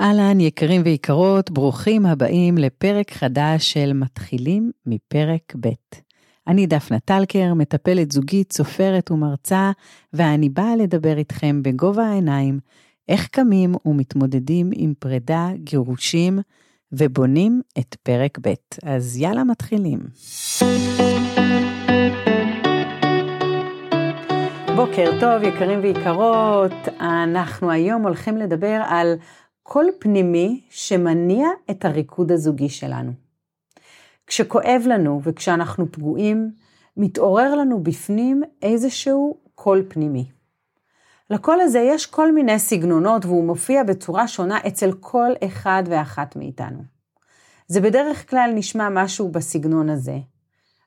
אהלן, יקרים ויקרות, ברוכים הבאים לפרק חדש של מתחילים מפרק ב'. אני דפנה טלקר, מטפלת זוגית, סופרת ומרצה, ואני באה לדבר איתכם בגובה העיניים, איך קמים ומתמודדים עם פרידה, גירושים, ובונים את פרק ב'. אז יאללה, מתחילים. בוקר טוב, יקרים ויקרות. אנחנו היום הולכים לדבר על קול פנימי שמניע את הריקוד הזוגי שלנו. כשכואב לנו וכשאנחנו פגועים, מתעורר לנו בפנים איזשהו קול פנימי. לקול הזה יש כל מיני סגנונות והוא מופיע בצורה שונה אצל כל אחד ואחת מאיתנו. זה בדרך כלל נשמע משהו בסגנון הזה.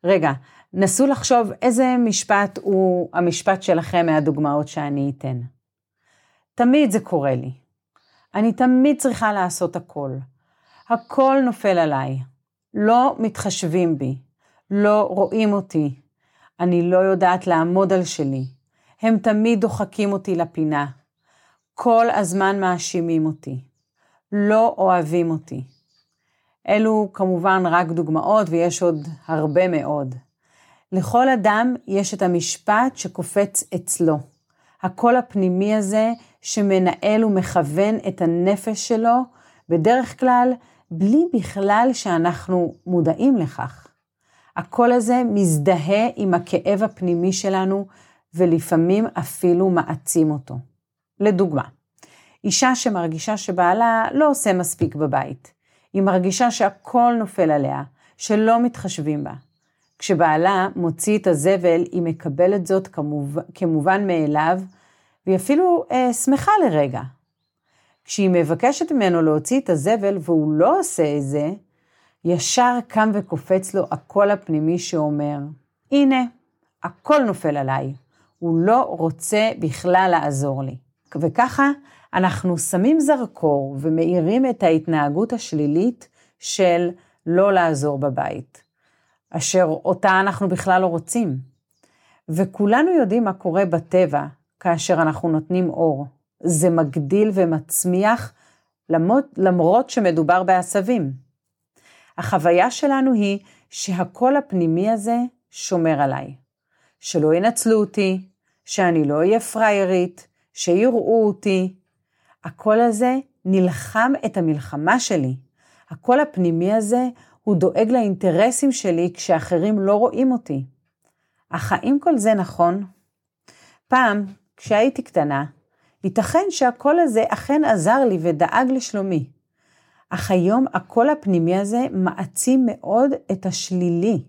רגע, נסו לחשוב איזה משפט הוא המשפט שלכם מהדוגמאות שאני אתן. תמיד זה קורה לי. אני תמיד צריכה לעשות הכל. הכל נופל עליי. לא מתחשבים בי. לא רואים אותי. אני לא יודעת לעמוד על שלי. הם תמיד דוחקים אותי לפינה. כל הזמן מאשימים אותי. לא אוהבים אותי. אלו כמובן רק דוגמאות ויש עוד הרבה מאוד. לכל אדם יש את המשפט שקופץ אצלו. הקול הפנימי הזה שמנהל ומכוון את הנפש שלו, בדרך כלל בלי בכלל שאנחנו מודעים לכך. הקול הזה מזדהה עם הכאב הפנימי שלנו, ולפעמים אפילו מעצים אותו. לדוגמה, אישה שמרגישה שבעלה לא עושה מספיק בבית. היא מרגישה שהכל נופל עליה, שלא מתחשבים בה. כשבעלה מוציא את הזבל, היא מקבלת זאת כמוב... כמובן מאליו, והיא אפילו אה, שמחה לרגע. כשהיא מבקשת ממנו להוציא את הזבל והוא לא עושה את זה, ישר קם וקופץ לו הקול הפנימי שאומר, הנה, הכל נופל עליי, הוא לא רוצה בכלל לעזור לי. וככה אנחנו שמים זרקור ומאירים את ההתנהגות השלילית של לא לעזור בבית, אשר אותה אנחנו בכלל לא רוצים. וכולנו יודעים מה קורה בטבע כאשר אנחנו נותנים אור. זה מגדיל ומצמיח למרות, למרות שמדובר בעשבים. החוויה שלנו היא שהקול הפנימי הזה שומר עליי. שלא ינצלו אותי, שאני לא אהיה פריירית, שיראו אותי. הקול הזה נלחם את המלחמה שלי. הקול הפנימי הזה הוא דואג לאינטרסים שלי כשאחרים לא רואים אותי. אך האם כל זה נכון? פעם, כשהייתי קטנה, ייתכן שהקול הזה אכן עזר לי ודאג לשלומי. אך היום הקול הפנימי הזה מעצים מאוד את השלילי.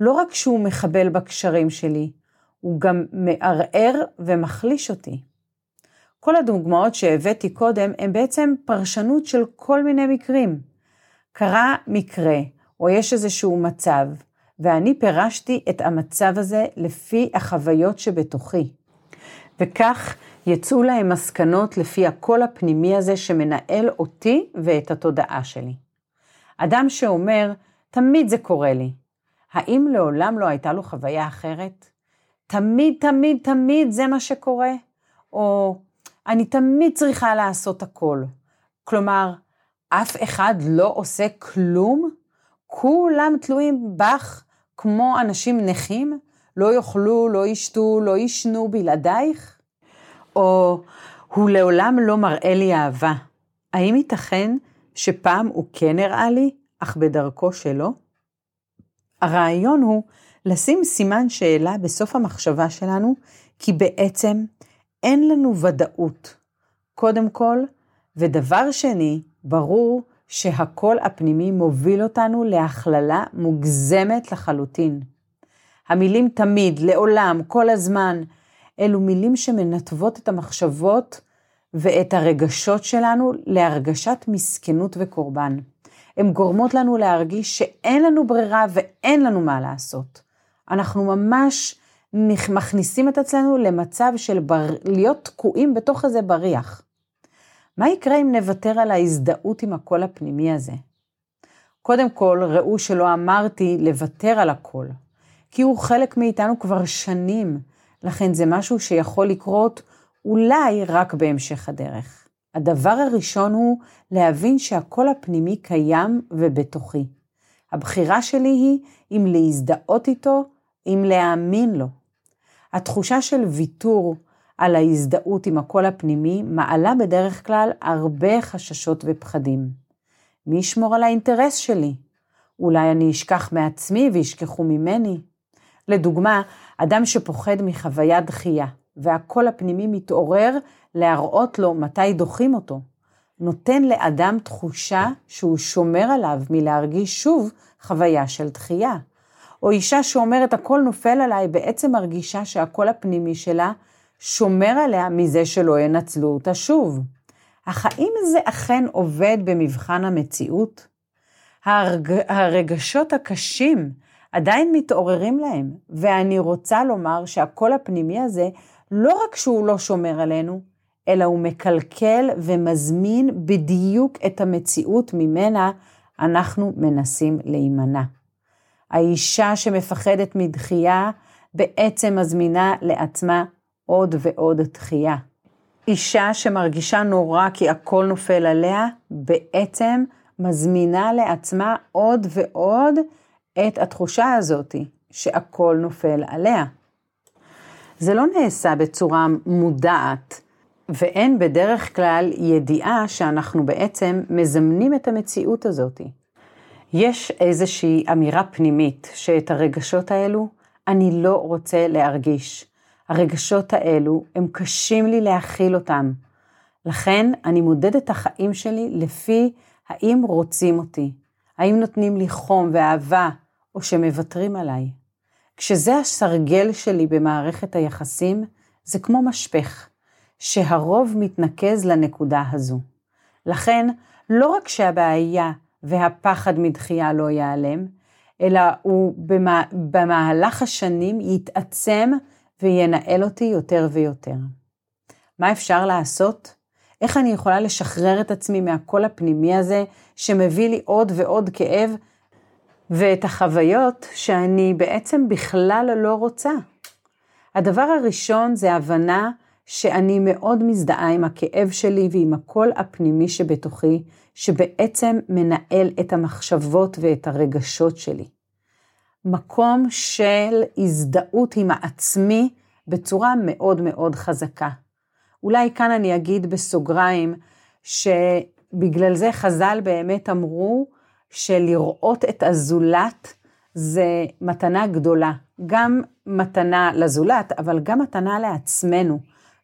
לא רק שהוא מחבל בקשרים שלי, הוא גם מערער ומחליש אותי. כל הדוגמאות שהבאתי קודם הם בעצם פרשנות של כל מיני מקרים. קרה מקרה, או יש איזשהו מצב, ואני פירשתי את המצב הזה לפי החוויות שבתוכי. וכך יצאו להם מסקנות לפי הקול הפנימי הזה שמנהל אותי ואת התודעה שלי. אדם שאומר, תמיד זה קורה לי, האם לעולם לא הייתה לו חוויה אחרת? תמיד, תמיד, תמיד זה מה שקורה? או אני תמיד צריכה לעשות הכל. כלומר, אף אחד לא עושה כלום? כולם תלויים בך כמו אנשים נכים? לא יאכלו, לא ישתו, לא ישנו בלעדייך? או הוא לעולם לא מראה לי אהבה. האם ייתכן שפעם הוא כן הראה לי, אך בדרכו שלא? הרעיון הוא לשים סימן שאלה בסוף המחשבה שלנו, כי בעצם אין לנו ודאות. קודם כל, ודבר שני, ברור שהקול הפנימי מוביל אותנו להכללה מוגזמת לחלוטין. המילים תמיד, לעולם, כל הזמן, אלו מילים שמנתבות את המחשבות ואת הרגשות שלנו להרגשת מסכנות וקורבן. הן גורמות לנו להרגיש שאין לנו ברירה ואין לנו מה לעשות. אנחנו ממש מכניסים את עצמנו למצב של בר... להיות תקועים בתוך איזה בריח. מה יקרה אם נוותר על ההזדהות עם הקול הפנימי הזה? קודם כל, ראו שלא אמרתי לוותר על הקול, כי הוא חלק מאיתנו כבר שנים, לכן זה משהו שיכול לקרות אולי רק בהמשך הדרך. הדבר הראשון הוא להבין שהקול הפנימי קיים ובתוכי. הבחירה שלי היא אם להזדהות איתו, אם להאמין לו. התחושה של ויתור על ההזדהות עם הקול הפנימי מעלה בדרך כלל הרבה חששות ופחדים. מי ישמור על האינטרס שלי? אולי אני אשכח מעצמי וישכחו ממני? לדוגמה, אדם שפוחד מחוויית דחייה, והקול הפנימי מתעורר להראות לו מתי דוחים אותו, נותן לאדם תחושה שהוא שומר עליו מלהרגיש שוב חוויה של דחייה. או אישה שאומרת הכל נופל עליי, בעצם מרגישה שהקול הפנימי שלה שומר עליה מזה שלא ינצלו אותה שוב. אך האם זה אכן עובד במבחן המציאות? הרג... הרגשות הקשים עדיין מתעוררים להם, ואני רוצה לומר שהקול הפנימי הזה, לא רק שהוא לא שומר עלינו, אלא הוא מקלקל ומזמין בדיוק את המציאות ממנה אנחנו מנסים להימנע. האישה שמפחדת מדחייה בעצם מזמינה לעצמה עוד ועוד דחייה. אישה שמרגישה נורא כי הכל נופל עליה, בעצם מזמינה לעצמה עוד ועוד את התחושה הזאת שהכל נופל עליה. זה לא נעשה בצורה מודעת, ואין בדרך כלל ידיעה שאנחנו בעצם מזמנים את המציאות הזאת. יש איזושהי אמירה פנימית שאת הרגשות האלו אני לא רוצה להרגיש. הרגשות האלו הם קשים לי להכיל אותם. לכן אני מודד את החיים שלי לפי האם רוצים אותי, האם נותנים לי חום ואהבה, או שמוותרים עליי. כשזה הסרגל שלי במערכת היחסים, זה כמו משפך, שהרוב מתנקז לנקודה הזו. לכן, לא רק שהבעיה והפחד מדחייה לא ייעלם, אלא הוא במה, במהלך השנים יתעצם וינהל אותי יותר ויותר. מה אפשר לעשות? איך אני יכולה לשחרר את עצמי מהקול הפנימי הזה, שמביא לי עוד ועוד כאב, ואת החוויות שאני בעצם בכלל לא רוצה? הדבר הראשון זה הבנה שאני מאוד מזדהה עם הכאב שלי ועם הקול הפנימי שבתוכי, שבעצם מנהל את המחשבות ואת הרגשות שלי. מקום של הזדהות עם העצמי בצורה מאוד מאוד חזקה. אולי כאן אני אגיד בסוגריים, שבגלל זה חז"ל באמת אמרו שלראות את הזולת זה מתנה גדולה. גם מתנה לזולת, אבל גם מתנה לעצמנו.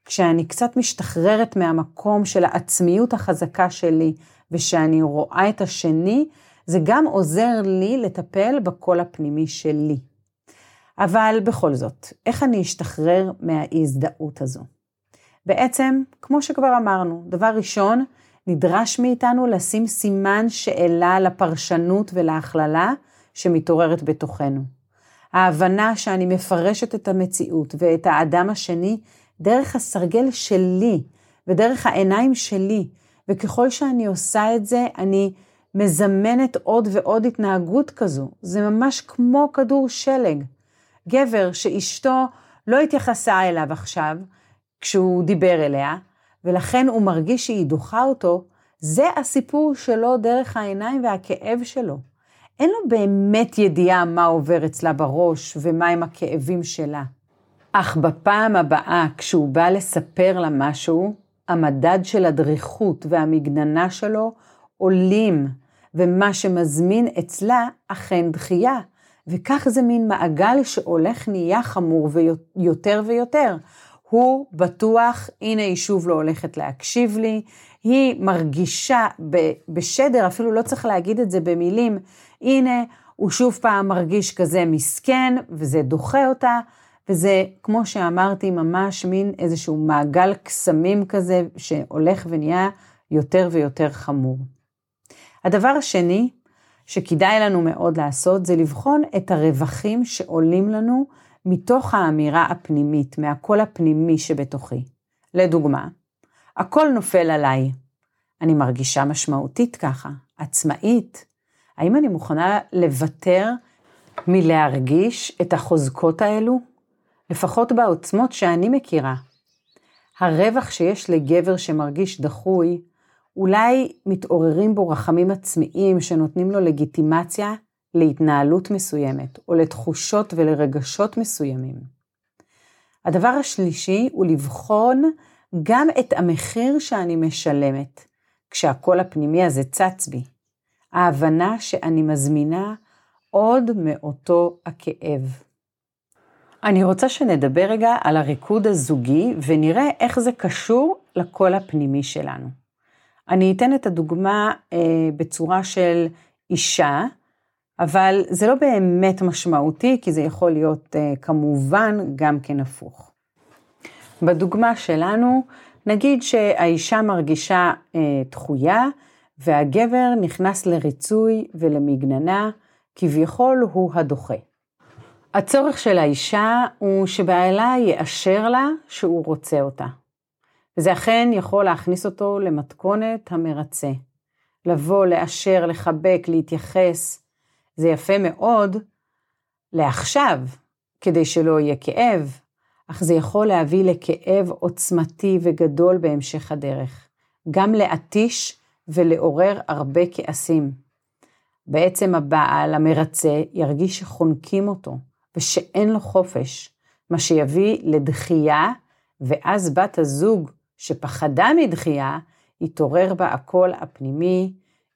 כשאני קצת משתחררת מהמקום של העצמיות החזקה שלי, ושאני רואה את השני, זה גם עוזר לי לטפל בקול הפנימי שלי. אבל בכל זאת, איך אני אשתחרר מההזדהות הזו? בעצם, כמו שכבר אמרנו, דבר ראשון, נדרש מאיתנו לשים סימן שאלה לפרשנות ולהכללה שמתעוררת בתוכנו. ההבנה שאני מפרשת את המציאות ואת האדם השני דרך הסרגל שלי ודרך העיניים שלי, וככל שאני עושה את זה, אני מזמנת עוד ועוד התנהגות כזו. זה ממש כמו כדור שלג. גבר שאשתו לא התייחסה אליו עכשיו, כשהוא דיבר אליה, ולכן הוא מרגיש שהיא דוחה אותו, זה הסיפור שלו דרך העיניים והכאב שלו. אין לו באמת ידיעה מה עובר אצלה בראש ומהם הכאבים שלה. אך בפעם הבאה, כשהוא בא לספר לה משהו, המדד של הדריכות והמגננה שלו עולים, ומה שמזמין אצלה אכן דחייה. וכך זה מין מעגל שהולך נהיה חמור ויותר ויותר. הוא בטוח, הנה היא שוב לא הולכת להקשיב לי, היא מרגישה בשדר, אפילו לא צריך להגיד את זה במילים, הנה הוא שוב פעם מרגיש כזה מסכן, וזה דוחה אותה, וזה, כמו שאמרתי, ממש מין איזשהו מעגל קסמים כזה, שהולך ונהיה יותר ויותר חמור. הדבר השני שכדאי לנו מאוד לעשות, זה לבחון את הרווחים שעולים לנו מתוך האמירה הפנימית, מהקול הפנימי שבתוכי. לדוגמה, הכל נופל עליי. אני מרגישה משמעותית ככה, עצמאית. האם אני מוכנה לוותר מלהרגיש את החוזקות האלו? לפחות בעוצמות שאני מכירה. הרווח שיש לגבר שמרגיש דחוי, אולי מתעוררים בו רחמים עצמיים שנותנים לו לגיטימציה להתנהלות מסוימת, או לתחושות ולרגשות מסוימים. הדבר השלישי הוא לבחון גם את המחיר שאני משלמת, כשהקול הפנימי הזה צץ בי. ההבנה שאני מזמינה עוד מאותו הכאב. אני רוצה שנדבר רגע על הריקוד הזוגי ונראה איך זה קשור לקול הפנימי שלנו. אני אתן את הדוגמה אה, בצורה של אישה, אבל זה לא באמת משמעותי, כי זה יכול להיות אה, כמובן גם כן הפוך. בדוגמה שלנו, נגיד שהאישה מרגישה אה, דחויה, והגבר נכנס לריצוי ולמגננה, כביכול הוא הדוחה. הצורך של האישה הוא שבעלה יאשר לה שהוא רוצה אותה. וזה אכן יכול להכניס אותו למתכונת המרצה. לבוא, לאשר, לחבק, להתייחס. זה יפה מאוד לעכשיו, כדי שלא יהיה כאב, אך זה יכול להביא לכאב עוצמתי וגדול בהמשך הדרך. גם להתיש ולעורר הרבה כעסים. בעצם הבעל המרצה ירגיש שחונקים אותו ושאין לו חופש, מה שיביא לדחייה, ואז בת הזוג שפחדה מדחייה, יתעורר בה הקול הפנימי,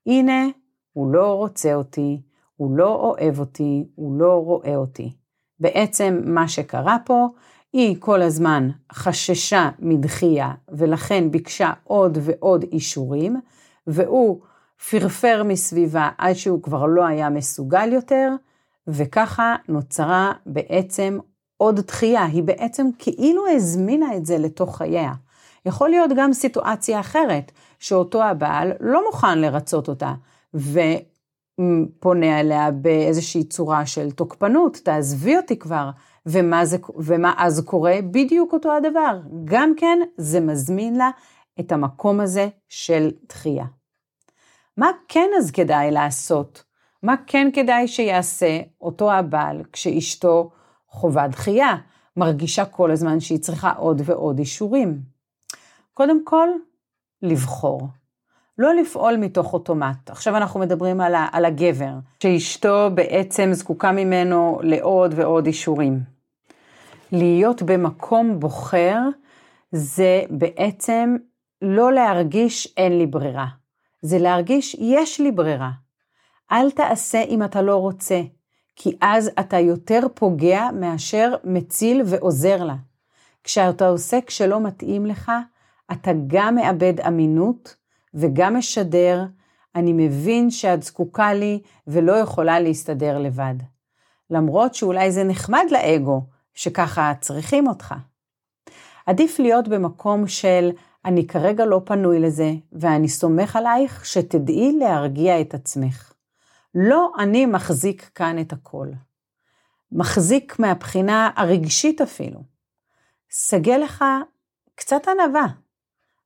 הנה, הוא לא רוצה אותי, הוא לא אוהב אותי, הוא לא רואה אותי. בעצם מה שקרה פה, היא כל הזמן חששה מדחייה ולכן ביקשה עוד ועוד אישורים, והוא פרפר מסביבה עד שהוא כבר לא היה מסוגל יותר, וככה נוצרה בעצם עוד דחייה, היא בעצם כאילו הזמינה את זה לתוך חייה. יכול להיות גם סיטואציה אחרת, שאותו הבעל לא מוכן לרצות אותה, ופונה אליה באיזושהי צורה של תוקפנות, תעזבי אותי כבר, ומה, זה, ומה אז קורה? בדיוק אותו הדבר. גם כן, זה מזמין לה את המקום הזה של דחייה. מה כן אז כדאי לעשות? מה כן כדאי שיעשה אותו הבעל כשאשתו חובה דחייה, מרגישה כל הזמן שהיא צריכה עוד ועוד אישורים? קודם כל, לבחור. לא לפעול מתוך אוטומט. עכשיו אנחנו מדברים על, ה, על הגבר, שאשתו בעצם זקוקה ממנו לעוד ועוד אישורים. להיות במקום בוחר זה בעצם לא להרגיש אין לי ברירה. זה להרגיש יש לי ברירה. אל תעשה אם אתה לא רוצה, כי אז אתה יותר פוגע מאשר מציל ועוזר לה. כשאתה עושה כשלא מתאים לך, אתה גם מאבד אמינות וגם משדר, אני מבין שאת זקוקה לי ולא יכולה להסתדר לבד. למרות שאולי זה נחמד לאגו, שככה צריכים אותך. עדיף להיות במקום של אני כרגע לא פנוי לזה, ואני סומך עלייך שתדעי להרגיע את עצמך. לא אני מחזיק כאן את הכל. מחזיק מהבחינה הרגשית אפילו. סגל לך קצת ענווה.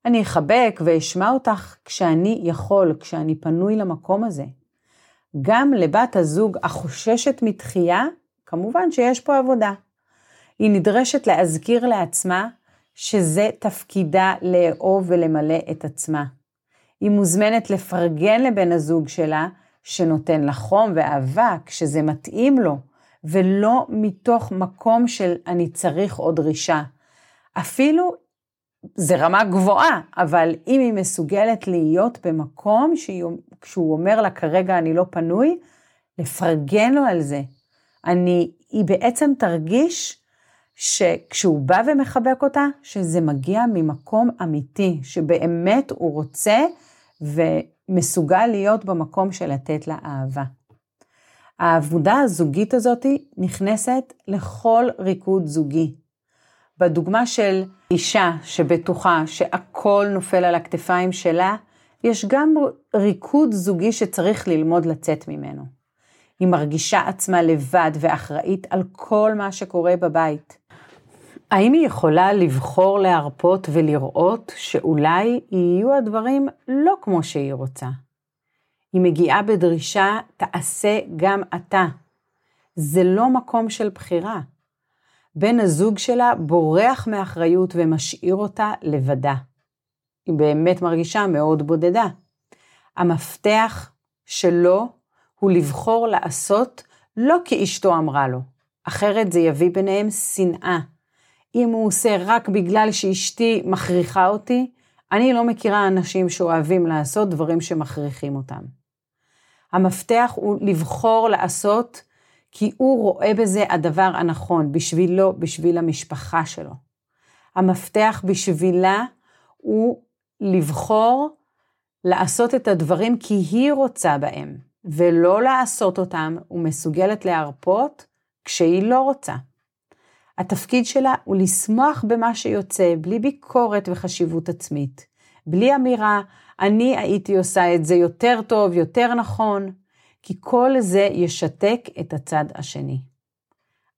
אני אחבק ואשמע אותך כשאני יכול, כשאני פנוי למקום הזה. גם לבת הזוג החוששת מתחייה, כמובן שיש פה עבודה. היא נדרשת להזכיר לעצמה שזה תפקידה לאהוב ולמלא את עצמה. היא מוזמנת לפרגן לבן הזוג שלה, שנותן לה חום ואהבה כשזה מתאים לו, ולא מתוך מקום של אני צריך עוד דרישה. אפילו, זה רמה גבוהה, אבל אם היא מסוגלת להיות במקום שהוא אומר לה כרגע אני לא פנוי, לפרגן לו על זה. אני, היא בעצם תרגיש שכשהוא בא ומחבק אותה, שזה מגיע ממקום אמיתי, שבאמת הוא רוצה ומסוגל להיות במקום של לתת לה אהבה. העבודה הזוגית הזאת נכנסת לכל ריקוד זוגי. בדוגמה של אישה שבטוחה שהכל נופל על הכתפיים שלה, יש גם ריקוד זוגי שצריך ללמוד לצאת ממנו. היא מרגישה עצמה לבד ואחראית על כל מה שקורה בבית. האם היא יכולה לבחור להרפות ולראות שאולי יהיו הדברים לא כמו שהיא רוצה? היא מגיעה בדרישה, תעשה גם אתה. זה לא מקום של בחירה. בן הזוג שלה בורח מאחריות ומשאיר אותה לבדה. היא באמת מרגישה מאוד בודדה. המפתח שלו הוא לבחור לעשות לא כי אשתו אמרה לו, אחרת זה יביא ביניהם שנאה. אם הוא עושה רק בגלל שאשתי מכריחה אותי, אני לא מכירה אנשים שאוהבים לעשות דברים שמכריחים אותם. המפתח הוא לבחור לעשות כי הוא רואה בזה הדבר הנכון, בשבילו, בשביל המשפחה שלו. המפתח בשבילה הוא לבחור לעשות את הדברים כי היא רוצה בהם, ולא לעשות אותם ומסוגלת להרפות כשהיא לא רוצה. התפקיד שלה הוא לשמוח במה שיוצא, בלי ביקורת וחשיבות עצמית. בלי אמירה, אני הייתי עושה את זה יותר טוב, יותר נכון, כי כל זה ישתק את הצד השני.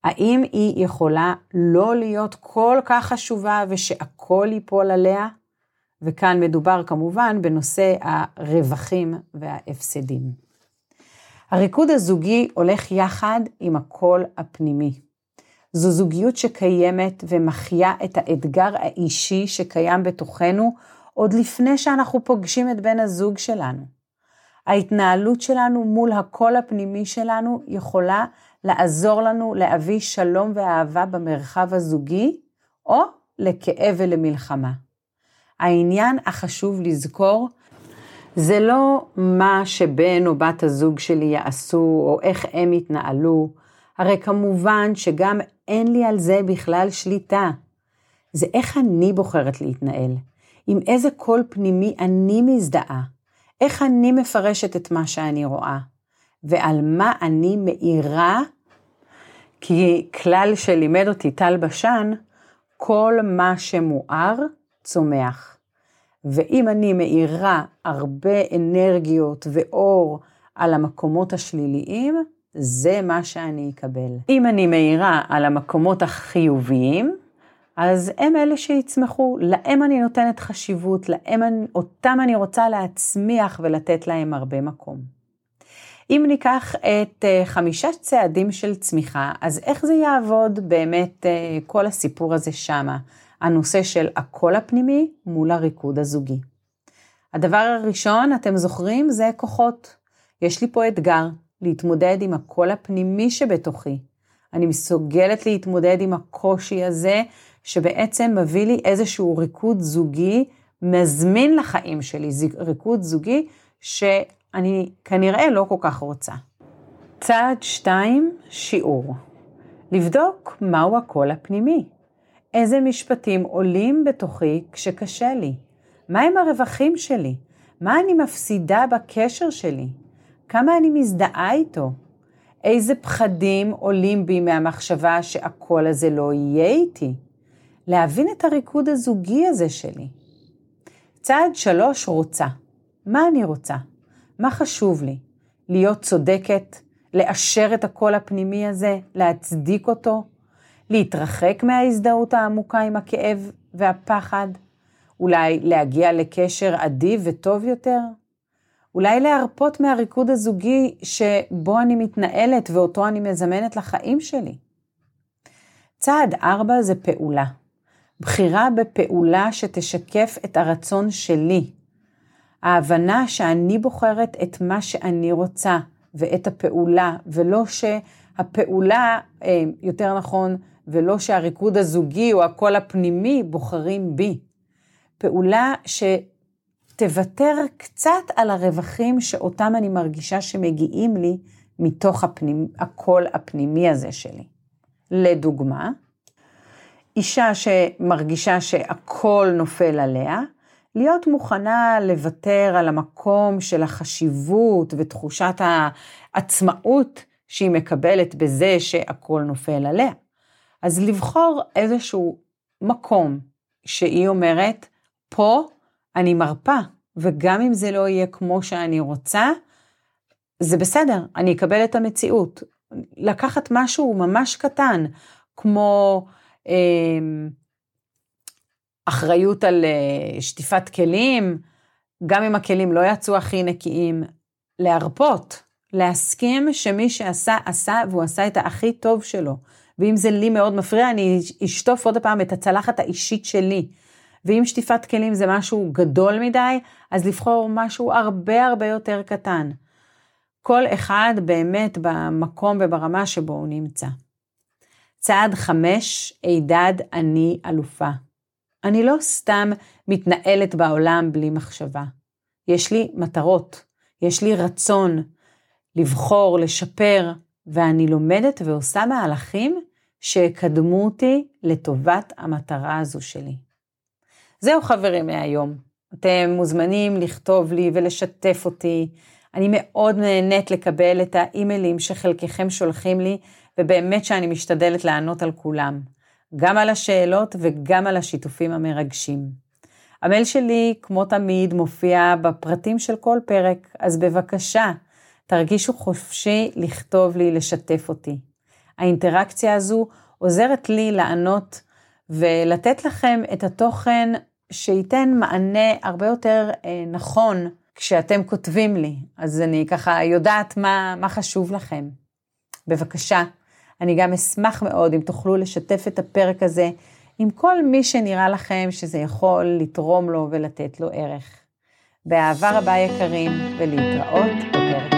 האם היא יכולה לא להיות כל כך חשובה ושהכול ייפול עליה? וכאן מדובר כמובן בנושא הרווחים וההפסדים. הריקוד הזוגי הולך יחד עם הקול הפנימי. זו זוגיות שקיימת ומחיה את האתגר האישי שקיים בתוכנו עוד לפני שאנחנו פוגשים את בן הזוג שלנו. ההתנהלות שלנו מול הקול הפנימי שלנו יכולה לעזור לנו להביא שלום ואהבה במרחב הזוגי, או לכאב ולמלחמה. העניין החשוב לזכור, זה לא מה שבן או בת הזוג שלי יעשו, או איך הם יתנהלו, הרי כמובן שגם אין לי על זה בכלל שליטה. זה איך אני בוחרת להתנהל, עם איזה קול פנימי אני מזדהה, איך אני מפרשת את מה שאני רואה, ועל מה אני מאירה, כי כלל שלימד אותי טל בשן, כל מה שמואר צומח. ואם אני מאירה הרבה אנרגיות ואור על המקומות השליליים, זה מה שאני אקבל. אם אני מאירה על המקומות החיוביים, אז הם אלה שיצמחו, להם אני נותנת חשיבות, להם, אותם אני רוצה להצמיח ולתת להם הרבה מקום. אם ניקח את uh, חמישה צעדים של צמיחה, אז איך זה יעבוד באמת uh, כל הסיפור הזה שמה? הנושא של הקול הפנימי מול הריקוד הזוגי. הדבר הראשון, אתם זוכרים, זה כוחות. יש לי פה אתגר, להתמודד עם הקול הפנימי שבתוכי. אני מסוגלת להתמודד עם הקושי הזה, שבעצם מביא לי איזשהו ריקוד זוגי, מזמין לחיים שלי, ריקוד זוגי שאני כנראה לא כל כך רוצה. צעד שתיים, שיעור. לבדוק מהו הקול הפנימי. איזה משפטים עולים בתוכי כשקשה לי? מהם הרווחים שלי? מה אני מפסידה בקשר שלי? כמה אני מזדהה איתו? איזה פחדים עולים בי מהמחשבה שהקול הזה לא יהיה איתי? להבין את הריקוד הזוגי הזה שלי. צעד שלוש רוצה. מה אני רוצה? מה חשוב לי? להיות צודקת? לאשר את הקול הפנימי הזה? להצדיק אותו? להתרחק מההזדהות העמוקה עם הכאב והפחד? אולי להגיע לקשר אדיב וטוב יותר? אולי להרפות מהריקוד הזוגי שבו אני מתנהלת ואותו אני מזמנת לחיים שלי. צעד ארבע זה פעולה. בחירה בפעולה שתשקף את הרצון שלי. ההבנה שאני בוחרת את מה שאני רוצה ואת הפעולה, ולא שהפעולה, אה, יותר נכון, ולא שהריקוד הזוגי או הקול הפנימי בוחרים בי. פעולה ש... תוותר קצת על הרווחים שאותם אני מרגישה שמגיעים לי מתוך הפנימ, הקול הפנימי הזה שלי. לדוגמה, אישה שמרגישה שהכל נופל עליה, להיות מוכנה לוותר על המקום של החשיבות ותחושת העצמאות שהיא מקבלת בזה שהכל נופל עליה. אז לבחור איזשהו מקום שהיא אומרת, פה אני מרפה, וגם אם זה לא יהיה כמו שאני רוצה, זה בסדר, אני אקבל את המציאות. לקחת משהו ממש קטן, כמו אחריות על אה, שטיפת כלים, גם אם הכלים לא יצאו הכי נקיים, להרפות, להסכים שמי שעשה, עשה, והוא עשה את הכי טוב שלו, ואם זה לי מאוד מפריע, אני אשטוף עוד פעם את הצלחת האישית שלי. ואם שטיפת כלים זה משהו גדול מדי, אז לבחור משהו הרבה הרבה יותר קטן. כל אחד באמת במקום וברמה שבו הוא נמצא. צעד חמש, הידד אני אלופה. אני לא סתם מתנהלת בעולם בלי מחשבה. יש לי מטרות, יש לי רצון לבחור, לשפר, ואני לומדת ועושה מהלכים שיקדמו אותי לטובת המטרה הזו שלי. זהו חברים מהיום. אתם מוזמנים לכתוב לי ולשתף אותי. אני מאוד נהנית לקבל את האימיילים שחלקכם שולחים לי, ובאמת שאני משתדלת לענות על כולם. גם על השאלות וגם על השיתופים המרגשים. המייל שלי, כמו תמיד, מופיע בפרטים של כל פרק, אז בבקשה, תרגישו חופשי לכתוב לי, לשתף אותי. האינטראקציה הזו עוזרת לי לענות ולתת לכם את התוכן שייתן מענה הרבה יותר אה, נכון כשאתם כותבים לי, אז אני ככה יודעת מה, מה חשוב לכם. בבקשה, אני גם אשמח מאוד אם תוכלו לשתף את הפרק הזה עם כל מי שנראה לכם שזה יכול לתרום לו ולתת לו ערך. באהבה רבה יקרים, ולהתראות בפרק.